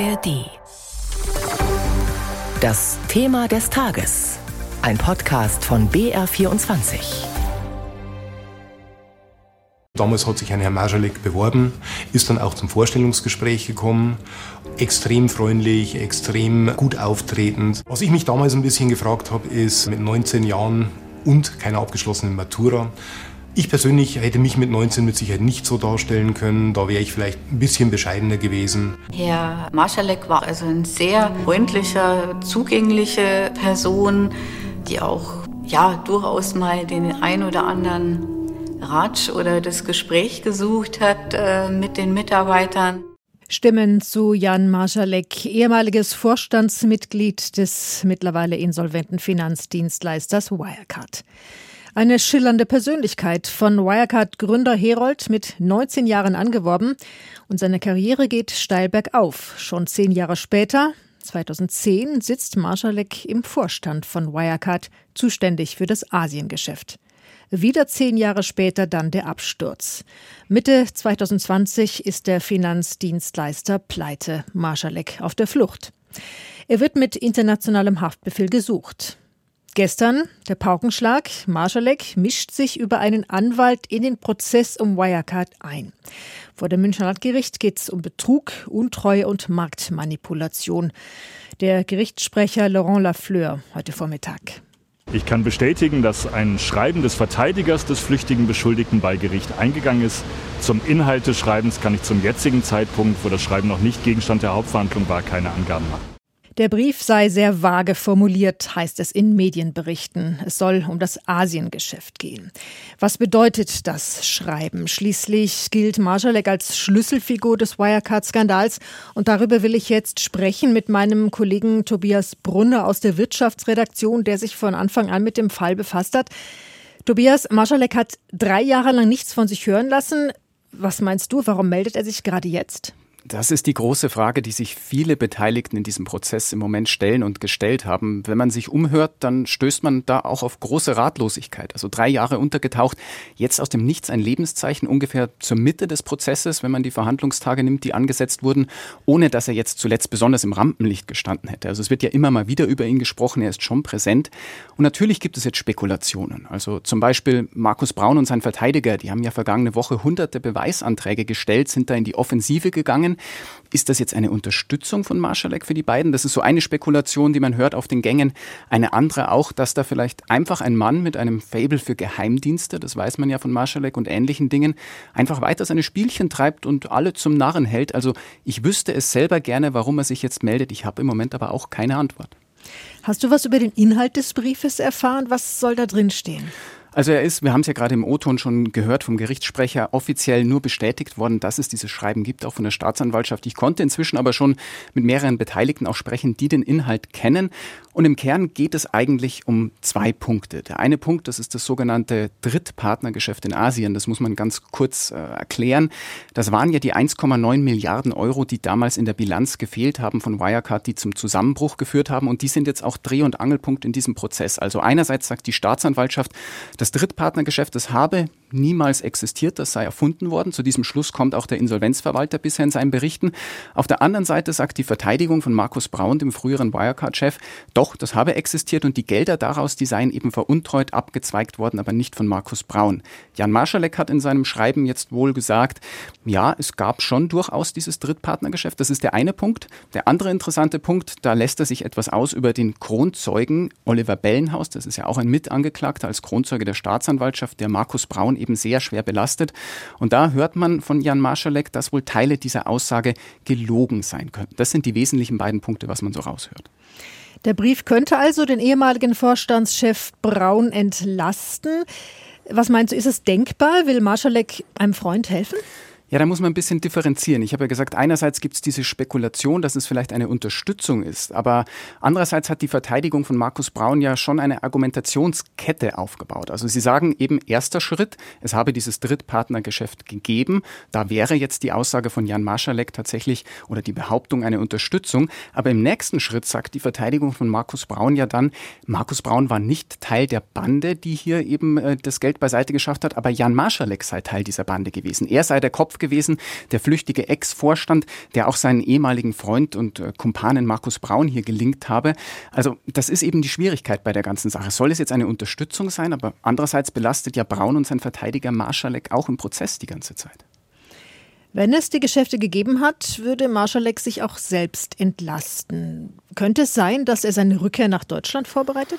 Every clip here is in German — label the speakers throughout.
Speaker 1: ARD. Das Thema des Tages. Ein Podcast von BR24.
Speaker 2: Damals hat sich ein Herr Marschalek beworben, ist dann auch zum Vorstellungsgespräch gekommen. Extrem freundlich, extrem gut auftretend. Was ich mich damals ein bisschen gefragt habe, ist mit 19 Jahren und keiner abgeschlossenen Matura, ich persönlich hätte mich mit 19 mit Sicherheit nicht so darstellen können. Da wäre ich vielleicht ein bisschen bescheidener gewesen.
Speaker 3: Herr Marschalek war also eine sehr freundliche, zugängliche Person, die auch ja durchaus mal den ein oder anderen Ratsch oder das Gespräch gesucht hat äh, mit den Mitarbeitern.
Speaker 4: Stimmen zu Jan Marschalek, ehemaliges Vorstandsmitglied des mittlerweile insolventen Finanzdienstleisters Wirecard. Eine schillernde Persönlichkeit von Wirecard-Gründer Herold mit 19 Jahren angeworben und seine Karriere geht steil bergauf. Schon zehn Jahre später, 2010, sitzt Marschalek im Vorstand von Wirecard, zuständig für das Asiengeschäft. Wieder zehn Jahre später dann der Absturz. Mitte 2020 ist der Finanzdienstleister pleite. Marschalek auf der Flucht. Er wird mit internationalem Haftbefehl gesucht. Gestern der Paukenschlag. Marschalek mischt sich über einen Anwalt in den Prozess um Wirecard ein. Vor dem Münchner Landgericht geht es um Betrug, Untreue und Marktmanipulation. Der Gerichtssprecher Laurent Lafleur heute Vormittag.
Speaker 5: Ich kann bestätigen, dass ein Schreiben des Verteidigers des flüchtigen Beschuldigten bei Gericht eingegangen ist. Zum Inhalt des Schreibens kann ich zum jetzigen Zeitpunkt, wo das Schreiben noch nicht Gegenstand der Hauptverhandlung war, keine Angaben machen.
Speaker 4: Der Brief sei sehr vage formuliert, heißt es in Medienberichten. Es soll um das Asiengeschäft gehen. Was bedeutet das Schreiben? Schließlich gilt Marschalek als Schlüsselfigur des Wirecard-Skandals. Und darüber will ich jetzt sprechen mit meinem Kollegen Tobias Brunner aus der Wirtschaftsredaktion, der sich von Anfang an mit dem Fall befasst hat. Tobias, Marschalek hat drei Jahre lang nichts von sich hören lassen. Was meinst du, warum meldet er sich gerade jetzt?
Speaker 6: Das ist die große Frage, die sich viele Beteiligten in diesem Prozess im Moment stellen und gestellt haben. Wenn man sich umhört, dann stößt man da auch auf große Ratlosigkeit. Also drei Jahre untergetaucht, jetzt aus dem Nichts ein Lebenszeichen ungefähr zur Mitte des Prozesses, wenn man die Verhandlungstage nimmt, die angesetzt wurden, ohne dass er jetzt zuletzt besonders im Rampenlicht gestanden hätte. Also es wird ja immer mal wieder über ihn gesprochen, er ist schon präsent. Und natürlich gibt es jetzt Spekulationen. Also zum Beispiel Markus Braun und sein Verteidiger, die haben ja vergangene Woche hunderte Beweisanträge gestellt, sind da in die Offensive gegangen. Ist das jetzt eine Unterstützung von Marschalek für die beiden? Das ist so eine Spekulation, die man hört auf den Gängen. Eine andere auch, dass da vielleicht einfach ein Mann mit einem Fable für Geheimdienste, das weiß man ja von Marschalek und ähnlichen Dingen, einfach weiter seine Spielchen treibt und alle zum Narren hält. Also ich wüsste es selber gerne, warum er sich jetzt meldet. Ich habe im Moment aber auch keine Antwort.
Speaker 4: Hast du was über den Inhalt des Briefes erfahren? Was soll da drin stehen?
Speaker 6: Also er ist, wir haben es ja gerade im O-Ton schon gehört vom Gerichtssprecher, offiziell nur bestätigt worden, dass es dieses Schreiben gibt, auch von der Staatsanwaltschaft. Ich konnte inzwischen aber schon mit mehreren Beteiligten auch sprechen, die den Inhalt kennen. Und im Kern geht es eigentlich um zwei Punkte. Der eine Punkt, das ist das sogenannte Drittpartnergeschäft in Asien. Das muss man ganz kurz äh, erklären. Das waren ja die 1,9 Milliarden Euro, die damals in der Bilanz gefehlt haben von Wirecard, die zum Zusammenbruch geführt haben. Und die sind jetzt auch Dreh- und Angelpunkt in diesem Prozess. Also einerseits sagt die Staatsanwaltschaft, das Drittpartnergeschäft, das habe niemals existiert, das sei erfunden worden. Zu diesem Schluss kommt auch der Insolvenzverwalter bisher in seinen Berichten. Auf der anderen Seite sagt die Verteidigung von Markus Braun, dem früheren Wirecard-Chef, doch, das habe existiert und die Gelder daraus, die seien eben veruntreut abgezweigt worden, aber nicht von Markus Braun. Jan Marschalek hat in seinem Schreiben jetzt wohl gesagt, ja, es gab schon durchaus dieses Drittpartnergeschäft. Das ist der eine Punkt. Der andere interessante Punkt, da lässt er sich etwas aus über den Kronzeugen Oliver Bellenhaus. Das ist ja auch ein Mitangeklagter als Kronzeuge der Staatsanwaltschaft, der Markus Braun eben sehr schwer belastet. Und da hört man von Jan Marschalek, dass wohl Teile dieser Aussage gelogen sein könnten. Das sind die wesentlichen beiden Punkte, was man so raushört.
Speaker 4: Der Brief könnte also den ehemaligen Vorstandschef Braun entlasten. Was meinst du, ist es denkbar? Will Marschalek einem Freund helfen?
Speaker 6: Ja, da muss man ein bisschen differenzieren. Ich habe ja gesagt, einerseits gibt es diese Spekulation, dass es vielleicht eine Unterstützung ist, aber andererseits hat die Verteidigung von Markus Braun ja schon eine Argumentationskette aufgebaut. Also sie sagen eben, erster Schritt, es habe dieses Drittpartnergeschäft gegeben. Da wäre jetzt die Aussage von Jan Marschalek tatsächlich oder die Behauptung eine Unterstützung. Aber im nächsten Schritt sagt die Verteidigung von Markus Braun ja dann, Markus Braun war nicht Teil der Bande, die hier eben äh, das Geld beiseite geschafft hat, aber Jan Marschalek sei Teil dieser Bande gewesen. Er sei der Kopf gewesen, der flüchtige Ex-Vorstand, der auch seinen ehemaligen Freund und äh, Kumpanen Markus Braun hier gelingt habe. Also das ist eben die Schwierigkeit bei der ganzen Sache. Soll es jetzt eine Unterstützung sein, aber andererseits belastet ja Braun und sein Verteidiger Marschalek auch im Prozess die ganze Zeit.
Speaker 4: Wenn es die Geschäfte gegeben hat, würde Marschalek sich auch selbst entlasten. Könnte es sein, dass er seine Rückkehr nach Deutschland vorbereitet?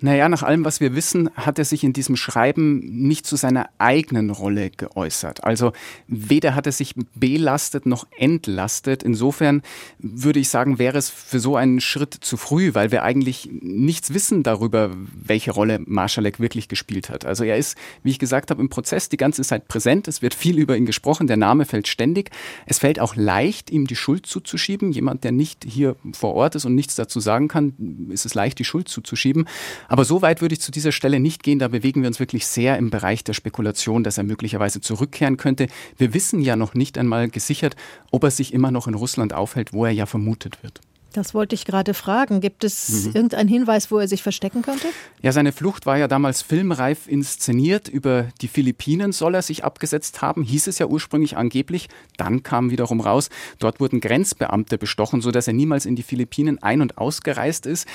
Speaker 6: Naja, nach allem, was wir wissen, hat er sich in diesem Schreiben nicht zu seiner eigenen Rolle geäußert. Also weder hat er sich belastet noch entlastet. Insofern würde ich sagen, wäre es für so einen Schritt zu früh, weil wir eigentlich nichts wissen darüber, welche Rolle Marschalek wirklich gespielt hat. Also er ist, wie ich gesagt habe, im Prozess die ganze Zeit präsent. Es wird viel über ihn gesprochen. Der Name fällt ständig. Es fällt auch leicht, ihm die Schuld zuzuschieben. Jemand, der nicht hier vor Ort ist und nichts dazu sagen kann, ist es leicht, die Schuld zuzuschieben. Aber so weit würde ich zu dieser Stelle nicht gehen. Da bewegen wir uns wirklich sehr im Bereich der Spekulation, dass er möglicherweise zurückkehren könnte. Wir wissen ja noch nicht einmal gesichert, ob er sich immer noch in Russland aufhält, wo er ja vermutet wird.
Speaker 4: Das wollte ich gerade fragen. Gibt es mhm. irgendeinen Hinweis, wo er sich verstecken könnte?
Speaker 6: Ja, seine Flucht war ja damals filmreif inszeniert. Über die Philippinen soll er sich abgesetzt haben, hieß es ja ursprünglich angeblich. Dann kam wiederum raus, dort wurden Grenzbeamte bestochen, sodass er niemals in die Philippinen ein- und ausgereist ist.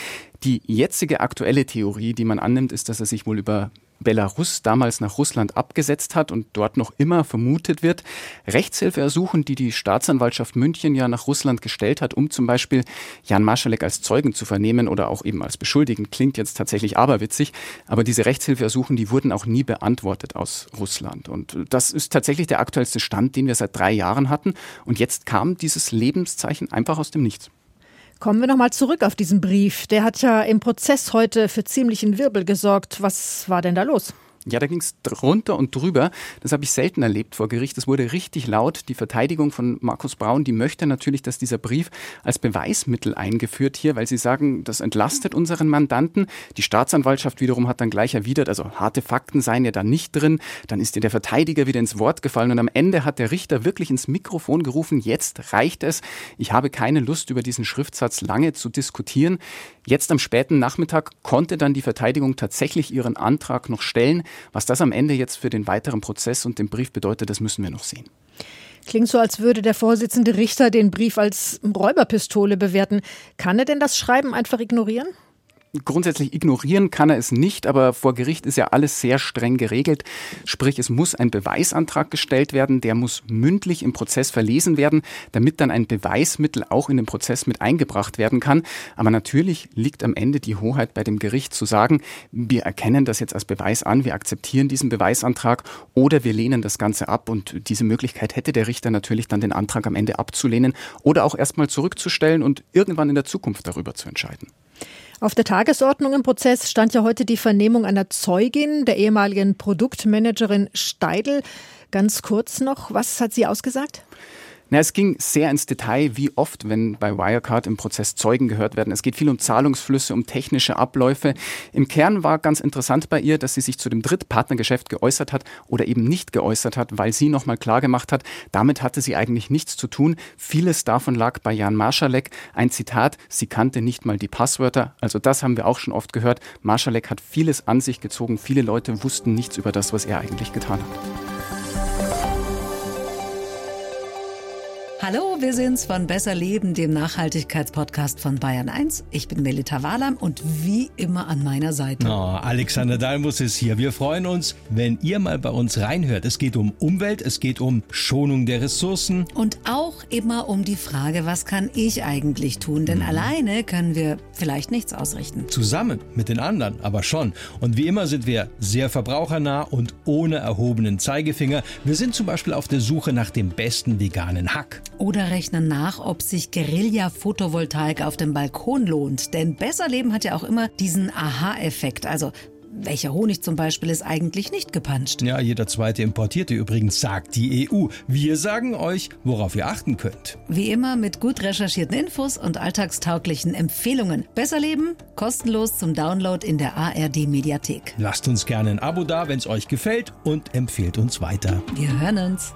Speaker 6: Die jetzige aktuelle Theorie, die man annimmt, ist, dass er sich wohl über Belarus damals nach Russland abgesetzt hat und dort noch immer vermutet wird. Rechtshilfeersuchen, die die Staatsanwaltschaft München ja nach Russland gestellt hat, um zum Beispiel Jan Marschalek als Zeugen zu vernehmen oder auch eben als Beschuldigen, klingt jetzt tatsächlich aberwitzig. Aber diese Rechtshilfeersuchen, die wurden auch nie beantwortet aus Russland. Und das ist tatsächlich der aktuellste Stand, den wir seit drei Jahren hatten. Und jetzt kam dieses Lebenszeichen einfach aus dem Nichts.
Speaker 4: Kommen wir nochmal zurück auf diesen Brief. Der hat ja im Prozess heute für ziemlichen Wirbel gesorgt. Was war denn da los?
Speaker 6: Ja, da ging es drunter und drüber. Das habe ich selten erlebt vor Gericht. Es wurde richtig laut. Die Verteidigung von Markus Braun, die möchte natürlich, dass dieser Brief als Beweismittel eingeführt hier, weil sie sagen, das entlastet unseren Mandanten. Die Staatsanwaltschaft wiederum hat dann gleich erwidert, also harte Fakten seien ja da nicht drin. Dann ist dir der Verteidiger wieder ins Wort gefallen und am Ende hat der Richter wirklich ins Mikrofon gerufen, jetzt reicht es. Ich habe keine Lust, über diesen Schriftsatz lange zu diskutieren. Jetzt am späten Nachmittag konnte dann die Verteidigung tatsächlich ihren Antrag noch stellen. Was das am Ende jetzt für den weiteren Prozess und den Brief bedeutet, das müssen wir noch sehen.
Speaker 4: Klingt so, als würde der Vorsitzende Richter den Brief als Räuberpistole bewerten. Kann er denn das Schreiben einfach ignorieren?
Speaker 6: Grundsätzlich ignorieren kann er es nicht, aber vor Gericht ist ja alles sehr streng geregelt. Sprich, es muss ein Beweisantrag gestellt werden, der muss mündlich im Prozess verlesen werden, damit dann ein Beweismittel auch in den Prozess mit eingebracht werden kann. Aber natürlich liegt am Ende die Hoheit bei dem Gericht zu sagen, wir erkennen das jetzt als Beweis an, wir akzeptieren diesen Beweisantrag oder wir lehnen das Ganze ab. Und diese Möglichkeit hätte der Richter natürlich dann den Antrag am Ende abzulehnen oder auch erstmal zurückzustellen und irgendwann in der Zukunft darüber zu entscheiden.
Speaker 4: Auf der Tagesordnung im Prozess stand ja heute die Vernehmung einer Zeugin, der ehemaligen Produktmanagerin Steidl. Ganz kurz noch, was hat sie ausgesagt?
Speaker 6: Na, es ging sehr ins Detail, wie oft, wenn bei Wirecard im Prozess Zeugen gehört werden. Es geht viel um Zahlungsflüsse, um technische Abläufe. Im Kern war ganz interessant bei ihr, dass sie sich zu dem Drittpartnergeschäft geäußert hat oder eben nicht geäußert hat, weil sie nochmal klargemacht hat, damit hatte sie eigentlich nichts zu tun. Vieles davon lag bei Jan Marschalek. Ein Zitat, sie kannte nicht mal die Passwörter. Also das haben wir auch schon oft gehört. Marschalek hat vieles an sich gezogen. Viele Leute wussten nichts über das, was er eigentlich getan hat.
Speaker 7: Hallo, wir sind's von Besser Leben, dem Nachhaltigkeitspodcast von Bayern 1. Ich bin Melita Wahlam und wie immer an meiner Seite.
Speaker 8: Oh, Alexander Dalmus ist hier. Wir freuen uns, wenn ihr mal bei uns reinhört. Es geht um Umwelt, es geht um Schonung der Ressourcen.
Speaker 7: Und auch immer um die Frage, was kann ich eigentlich tun? Denn mhm. alleine können wir vielleicht nichts ausrichten.
Speaker 8: Zusammen mit den anderen aber schon. Und wie immer sind wir sehr verbrauchernah und ohne erhobenen Zeigefinger. Wir sind zum Beispiel auf der Suche nach dem besten veganen Hack.
Speaker 7: Oder rechnen nach, ob sich Guerilla-Photovoltaik auf dem Balkon lohnt. Denn besser leben hat ja auch immer diesen Aha-Effekt. Also welcher Honig zum Beispiel ist eigentlich nicht gepanscht?
Speaker 8: Ja, jeder zweite Importierte übrigens, sagt die EU. Wir sagen euch, worauf ihr achten könnt.
Speaker 7: Wie immer mit gut recherchierten Infos und alltagstauglichen Empfehlungen. Besser leben, kostenlos zum Download in der ARD Mediathek.
Speaker 8: Lasst uns gerne ein Abo da, wenn es euch gefällt und empfehlt uns weiter.
Speaker 7: Wir hören uns.